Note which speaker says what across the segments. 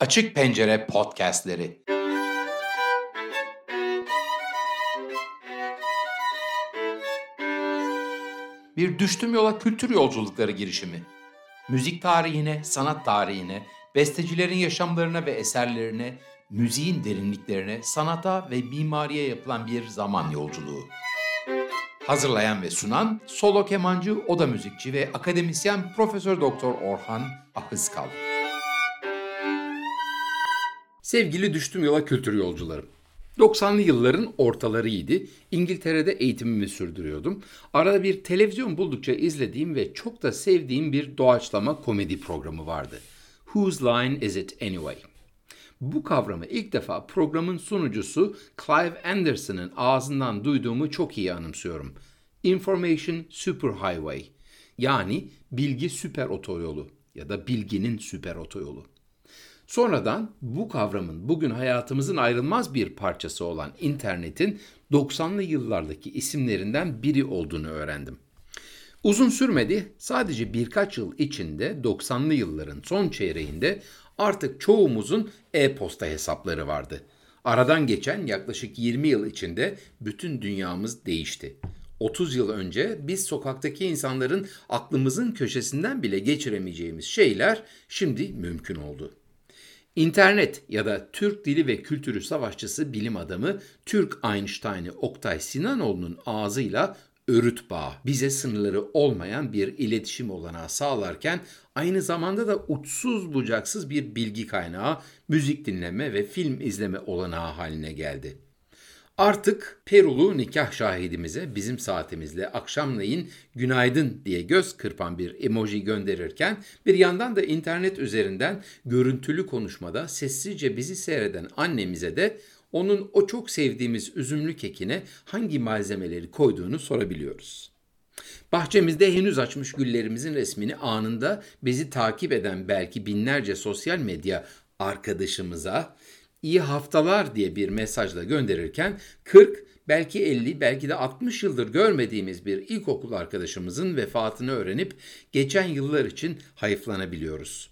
Speaker 1: Açık Pencere Podcastleri Bir düştüm yola kültür yolculukları girişimi. Müzik tarihine, sanat tarihine, bestecilerin yaşamlarına ve eserlerine, müziğin derinliklerine, sanata ve mimariye yapılan bir zaman yolculuğu. Hazırlayan ve sunan solo kemancı, oda müzikçi ve akademisyen Profesör Doktor Orhan Ahıskal. Sevgili düştüm yola kültür yolcularım. 90'lı yılların ortalarıydı. İngiltere'de eğitimimi sürdürüyordum. Arada bir televizyon buldukça izlediğim ve çok da sevdiğim bir doğaçlama komedi programı vardı. Whose Line Is It Anyway? Bu kavramı ilk defa programın sunucusu Clive Anderson'ın ağzından duyduğumu çok iyi anımsıyorum. Information Superhighway yani bilgi süper otoyolu ya da bilginin süper otoyolu. Sonradan bu kavramın bugün hayatımızın ayrılmaz bir parçası olan internetin 90'lı yıllardaki isimlerinden biri olduğunu öğrendim. Uzun sürmedi, sadece birkaç yıl içinde 90'lı yılların son çeyreğinde artık çoğumuzun e-posta hesapları vardı. Aradan geçen yaklaşık 20 yıl içinde bütün dünyamız değişti. 30 yıl önce biz sokaktaki insanların aklımızın köşesinden bile geçiremeyeceğimiz şeyler şimdi mümkün oldu. İnternet ya da Türk Dili ve Kültürü Savaşçısı bilim adamı Türk Einstein'ı Oktay Sinanoğlu'nun ağzıyla örüt bağı, bize sınırları olmayan bir iletişim olanağı sağlarken aynı zamanda da uçsuz bucaksız bir bilgi kaynağı, müzik dinleme ve film izleme olanağı haline geldi. Artık Perulu nikah şahidimize bizim saatimizle akşamleyin günaydın diye göz kırpan bir emoji gönderirken bir yandan da internet üzerinden görüntülü konuşmada sessizce bizi seyreden annemize de onun o çok sevdiğimiz üzümlü kekine hangi malzemeleri koyduğunu sorabiliyoruz. Bahçemizde henüz açmış güllerimizin resmini anında bizi takip eden belki binlerce sosyal medya arkadaşımıza iyi haftalar diye bir mesajla gönderirken 40 belki 50 belki de 60 yıldır görmediğimiz bir ilkokul arkadaşımızın vefatını öğrenip geçen yıllar için hayıflanabiliyoruz.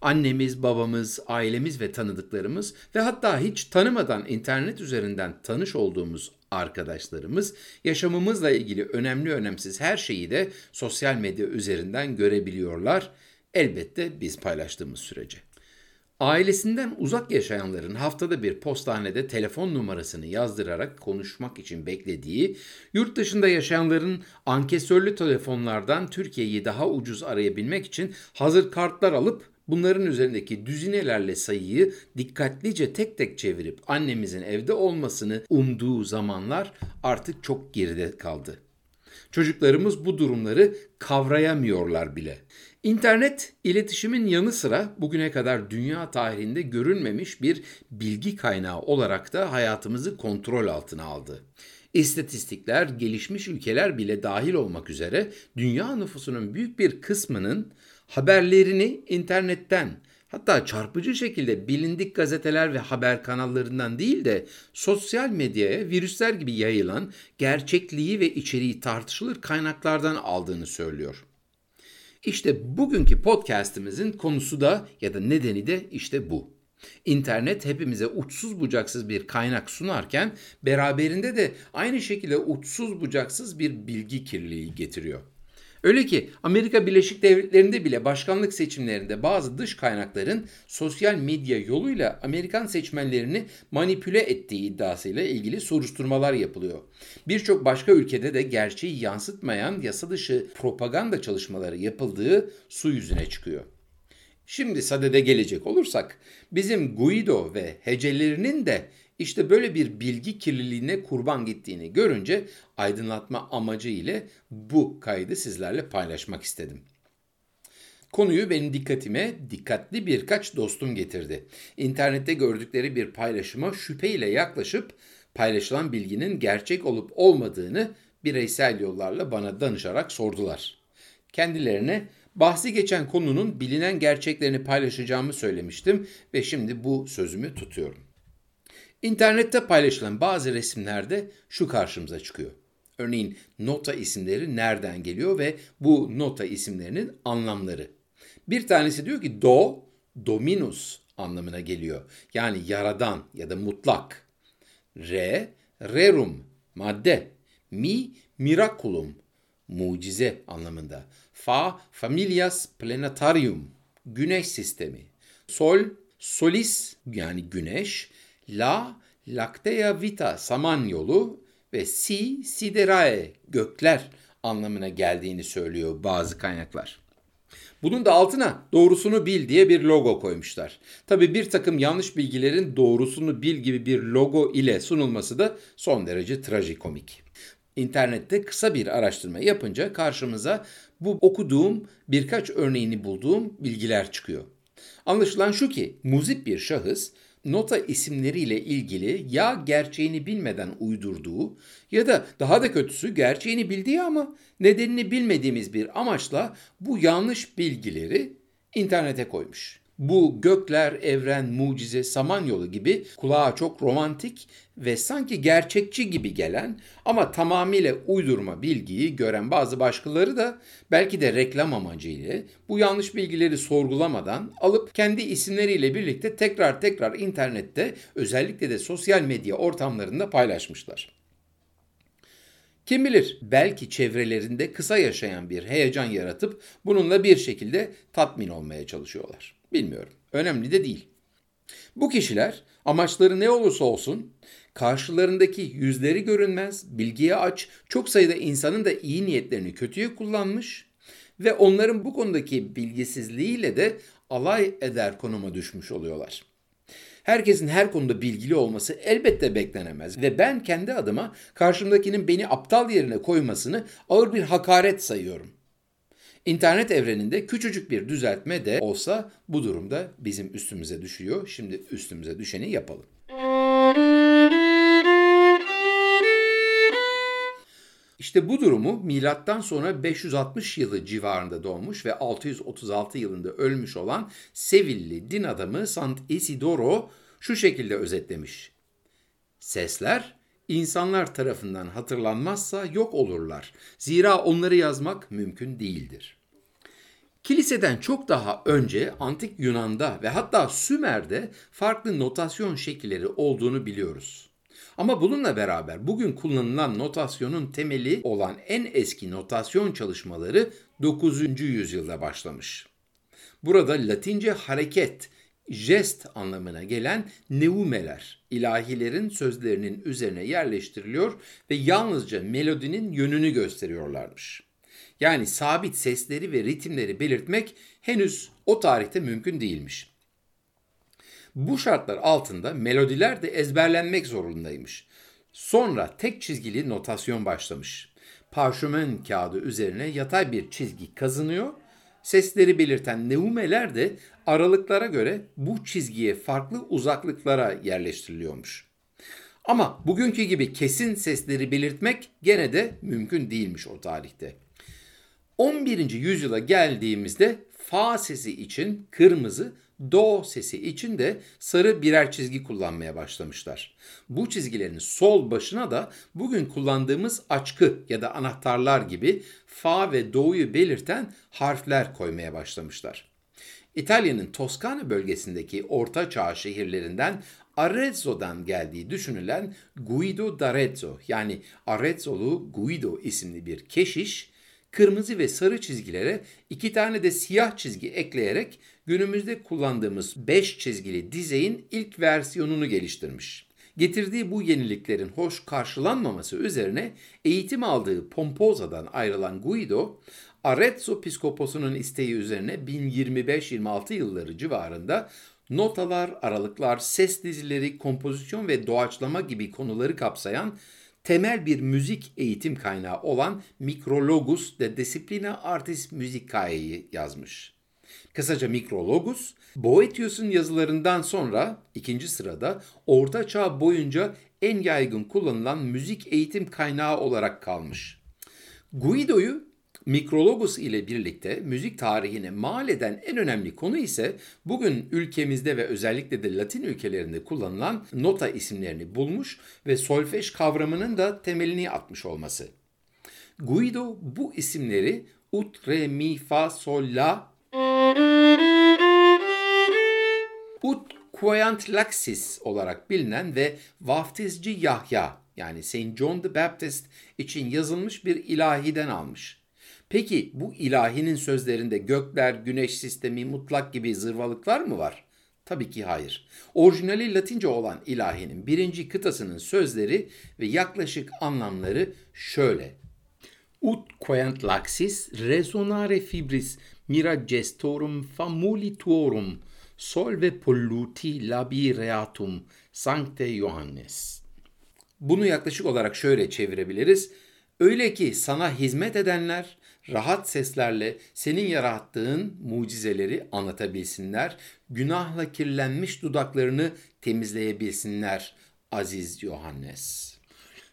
Speaker 1: Annemiz, babamız, ailemiz ve tanıdıklarımız ve hatta hiç tanımadan internet üzerinden tanış olduğumuz arkadaşlarımız yaşamımızla ilgili önemli önemsiz her şeyi de sosyal medya üzerinden görebiliyorlar. Elbette biz paylaştığımız sürece. Ailesinden uzak yaşayanların haftada bir postanede telefon numarasını yazdırarak konuşmak için beklediği, yurt dışında yaşayanların ankesörlü telefonlardan Türkiye'yi daha ucuz arayabilmek için hazır kartlar alıp bunların üzerindeki düzinelerle sayıyı dikkatlice tek tek çevirip annemizin evde olmasını umduğu zamanlar artık çok geride kaldı. Çocuklarımız bu durumları kavrayamıyorlar bile. İnternet iletişimin yanı sıra bugüne kadar dünya tarihinde görünmemiş bir bilgi kaynağı olarak da hayatımızı kontrol altına aldı. İstatistikler gelişmiş ülkeler bile dahil olmak üzere dünya nüfusunun büyük bir kısmının haberlerini internetten hatta çarpıcı şekilde bilindik gazeteler ve haber kanallarından değil de sosyal medyaya virüsler gibi yayılan gerçekliği ve içeriği tartışılır kaynaklardan aldığını söylüyor. İşte bugünkü podcast'imizin konusu da ya da nedeni de işte bu. İnternet hepimize uçsuz bucaksız bir kaynak sunarken beraberinde de aynı şekilde uçsuz bucaksız bir bilgi kirliliği getiriyor. Öyle ki Amerika Birleşik Devletleri'nde bile başkanlık seçimlerinde bazı dış kaynakların sosyal medya yoluyla Amerikan seçmenlerini manipüle ettiği iddiasıyla ilgili soruşturmalar yapılıyor. Birçok başka ülkede de gerçeği yansıtmayan yasa dışı propaganda çalışmaları yapıldığı su yüzüne çıkıyor. Şimdi sadede gelecek olursak bizim Guido ve hecelerinin de işte böyle bir bilgi kirliliğine kurban gittiğini görünce aydınlatma amacı ile bu kaydı sizlerle paylaşmak istedim. Konuyu benim dikkatime dikkatli birkaç dostum getirdi. İnternette gördükleri bir paylaşıma şüpheyle yaklaşıp paylaşılan bilginin gerçek olup olmadığını bireysel yollarla bana danışarak sordular. Kendilerine bahsi geçen konunun bilinen gerçeklerini paylaşacağımı söylemiştim ve şimdi bu sözümü tutuyorum. İnternette paylaşılan bazı resimlerde şu karşımıza çıkıyor. Örneğin nota isimleri nereden geliyor ve bu nota isimlerinin anlamları. Bir tanesi diyor ki do, dominus anlamına geliyor. Yani yaradan ya da mutlak. Re, rerum, madde. Mi, miraculum, mucize anlamında. Fa, familias planetarium, güneş sistemi. Sol, solis yani güneş. La, lactea vita, samanyolu ve si, siderae, gökler anlamına geldiğini söylüyor bazı kaynaklar. Bunun da altına doğrusunu bil diye bir logo koymuşlar. Tabi bir takım yanlış bilgilerin doğrusunu bil gibi bir logo ile sunulması da son derece trajikomik. İnternette kısa bir araştırma yapınca karşımıza bu okuduğum birkaç örneğini bulduğum bilgiler çıkıyor. Anlaşılan şu ki muzip bir şahıs nota isimleriyle ilgili ya gerçeğini bilmeden uydurduğu ya da daha da kötüsü gerçeğini bildiği ama nedenini bilmediğimiz bir amaçla bu yanlış bilgileri internete koymuş. Bu gökler, evren, mucize, samanyolu gibi kulağa çok romantik ve sanki gerçekçi gibi gelen ama tamamıyla uydurma bilgiyi gören bazı başkaları da belki de reklam amacıyla bu yanlış bilgileri sorgulamadan alıp kendi isimleriyle birlikte tekrar tekrar internette özellikle de sosyal medya ortamlarında paylaşmışlar. Kim bilir belki çevrelerinde kısa yaşayan bir heyecan yaratıp bununla bir şekilde tatmin olmaya çalışıyorlar. Bilmiyorum. Önemli de değil. Bu kişiler amaçları ne olursa olsun karşılarındaki yüzleri görünmez, bilgiye aç, çok sayıda insanın da iyi niyetlerini kötüye kullanmış ve onların bu konudaki bilgisizliğiyle de alay eder konuma düşmüş oluyorlar. Herkesin her konuda bilgili olması elbette beklenemez ve ben kendi adıma karşımdakinin beni aptal yerine koymasını ağır bir hakaret sayıyorum. İnternet evreninde küçücük bir düzeltme de olsa bu durumda bizim üstümüze düşüyor. Şimdi üstümüze düşeni yapalım. İşte bu durumu milattan sonra 560 yılı civarında doğmuş ve 636 yılında ölmüş olan Sevilli din adamı Sant Isidoro şu şekilde özetlemiş. Sesler insanlar tarafından hatırlanmazsa yok olurlar. Zira onları yazmak mümkün değildir. Kiliseden çok daha önce antik Yunan'da ve hatta Sümer'de farklı notasyon şekilleri olduğunu biliyoruz. Ama bununla beraber bugün kullanılan notasyonun temeli olan en eski notasyon çalışmaları 9. yüzyılda başlamış. Burada Latince hareket, jest anlamına gelen neumeler, ilahilerin sözlerinin üzerine yerleştiriliyor ve yalnızca melodinin yönünü gösteriyorlarmış. Yani sabit sesleri ve ritimleri belirtmek henüz o tarihte mümkün değilmiş. Bu şartlar altında melodiler de ezberlenmek zorundaymış. Sonra tek çizgili notasyon başlamış. Parşömen kağıdı üzerine yatay bir çizgi kazınıyor. Sesleri belirten neumeler de aralıklara göre bu çizgiye farklı uzaklıklara yerleştiriliyormuş. Ama bugünkü gibi kesin sesleri belirtmek gene de mümkün değilmiş o tarihte. 11. yüzyıla geldiğimizde fa sesi için kırmızı, do sesi için de sarı birer çizgi kullanmaya başlamışlar. Bu çizgilerin sol başına da bugün kullandığımız açkı ya da anahtarlar gibi fa ve do'yu belirten harfler koymaya başlamışlar. İtalya'nın Toskana bölgesindeki orta çağ şehirlerinden Arezzo'dan geldiği düşünülen Guido d'Arezzo yani Arezzolu Guido isimli bir keşiş kırmızı ve sarı çizgilere iki tane de siyah çizgi ekleyerek günümüzde kullandığımız 5 çizgili dizeyin ilk versiyonunu geliştirmiş. Getirdiği bu yeniliklerin hoş karşılanmaması üzerine eğitim aldığı Pompoza'dan ayrılan Guido, Arezzo Piskoposu'nun isteği üzerine 1025-26 yılları civarında notalar, aralıklar, ses dizileri, kompozisyon ve doğaçlama gibi konuları kapsayan temel bir müzik eğitim kaynağı olan Micrologus de Disciplina Artis Musicae'yi yazmış. Kısaca Micrologus, Boetius'un yazılarından sonra ikinci sırada Orta Çağ boyunca en yaygın kullanılan müzik eğitim kaynağı olarak kalmış. Guido'yu Mikrologus ile birlikte müzik tarihine mal eden en önemli konu ise bugün ülkemizde ve özellikle de Latin ülkelerinde kullanılan nota isimlerini bulmuş ve solfej kavramının da temelini atmış olması. Guido bu isimleri ut, re, mi, fa, sol, la Ut Quoyant Laxis olarak bilinen ve vaftizci Yahya yani Saint John the Baptist için yazılmış bir ilahiden almış. Peki bu ilahinin sözlerinde gökler, güneş sistemi, mutlak gibi zırvalıklar mı var? Tabii ki hayır. Orijinali Latince olan ilahinin birinci kıtasının sözleri ve yaklaşık anlamları şöyle. Ut quant laxis resonare fibris mira gestorum famuli tuorum solve polluti labi reatum sancte Johannes. Bunu yaklaşık olarak şöyle çevirebiliriz. Öyle ki sana hizmet edenler rahat seslerle senin yarattığın mucizeleri anlatabilsinler, günahla kirlenmiş dudaklarını temizleyebilsinler aziz Yohannes.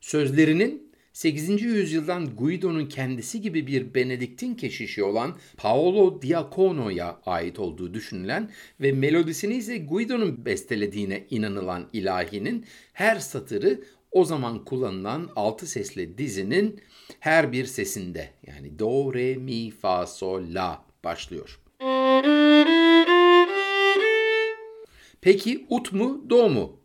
Speaker 1: Sözlerinin 8. yüzyıldan Guido'nun kendisi gibi bir Benediktin keşişi olan Paolo Diacono'ya ait olduğu düşünülen ve melodisini ise Guido'nun bestelediğine inanılan ilahinin her satırı o zaman kullanılan altı sesli dizinin her bir sesinde yani do, re, mi, fa, sol, la başlıyor. Peki ut mu, do mu?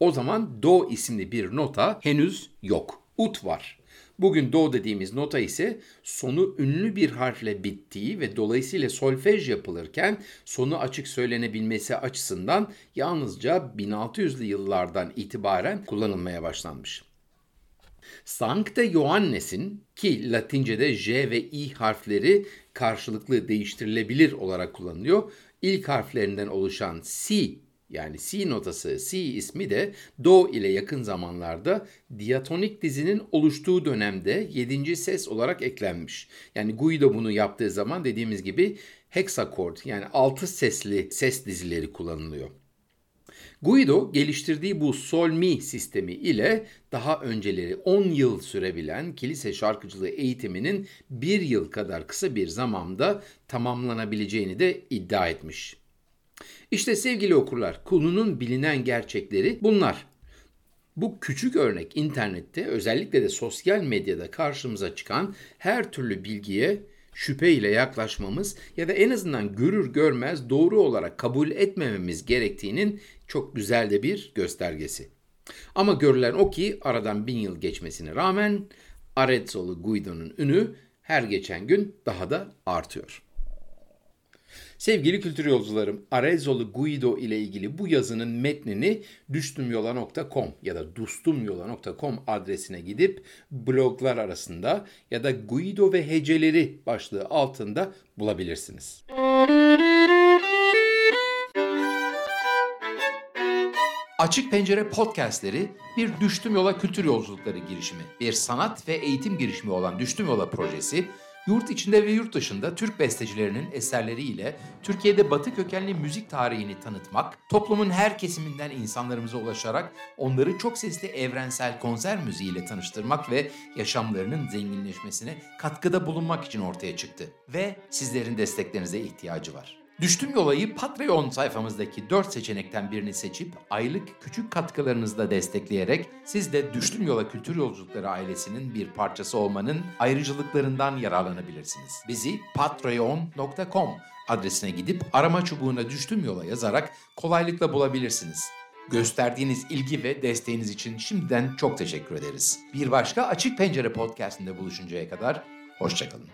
Speaker 1: O zaman do isimli bir nota henüz yok. Ut var. Bugün do dediğimiz nota ise sonu ünlü bir harfle bittiği ve dolayısıyla solfej yapılırken sonu açık söylenebilmesi açısından yalnızca 1600'lü yıllardan itibaren kullanılmaya başlanmış. Sancte Johannes'in ki Latince'de J ve I harfleri karşılıklı değiştirilebilir olarak kullanılıyor. İlk harflerinden oluşan C yani C notası, C ismi de Do ile yakın zamanlarda diatonik dizinin oluştuğu dönemde 7. ses olarak eklenmiş. Yani Guido bunu yaptığı zaman dediğimiz gibi hexakord yani 6 sesli ses dizileri kullanılıyor. Guido geliştirdiği bu sol mi sistemi ile daha önceleri 10 yıl sürebilen kilise şarkıcılığı eğitiminin 1 yıl kadar kısa bir zamanda tamamlanabileceğini de iddia etmiş. İşte sevgili okurlar, konunun bilinen gerçekleri bunlar. Bu küçük örnek internette özellikle de sosyal medyada karşımıza çıkan her türlü bilgiye şüpheyle yaklaşmamız ya da en azından görür görmez doğru olarak kabul etmememiz gerektiğinin çok güzel de bir göstergesi. Ama görülen o ki aradan bin yıl geçmesine rağmen Arezzolu Guido'nun ünü her geçen gün daha da artıyor. Sevgili kültür yolcularım, Arezzo'lu Guido ile ilgili bu yazının metnini düştümyola.com ya da dustumyola.com adresine gidip bloglar arasında ya da Guido ve heceleri başlığı altında bulabilirsiniz. Açık Pencere podcastleri bir Düştüm Yola kültür yolculukları girişimi, bir sanat ve eğitim girişimi olan Düştüm Yola projesi Yurt içinde ve yurt dışında Türk bestecilerinin eserleriyle Türkiye'de batı kökenli müzik tarihini tanıtmak, toplumun her kesiminden insanlarımıza ulaşarak onları çok sesli evrensel konser müziğiyle tanıştırmak ve yaşamlarının zenginleşmesine katkıda bulunmak için ortaya çıktı. Ve sizlerin desteklerinize ihtiyacı var. Düştüm Yolayı Patreon sayfamızdaki 4 seçenekten birini seçip aylık küçük katkılarınızla destekleyerek siz de Düştüm Yola Kültür Yolculukları ailesinin bir parçası olmanın ayrıcalıklarından yararlanabilirsiniz. Bizi patreon.com adresine gidip arama çubuğuna Düştüm Yola yazarak kolaylıkla bulabilirsiniz. Gösterdiğiniz ilgi ve desteğiniz için şimdiden çok teşekkür ederiz. Bir başka Açık Pencere podcastinde buluşuncaya kadar hoşçakalın.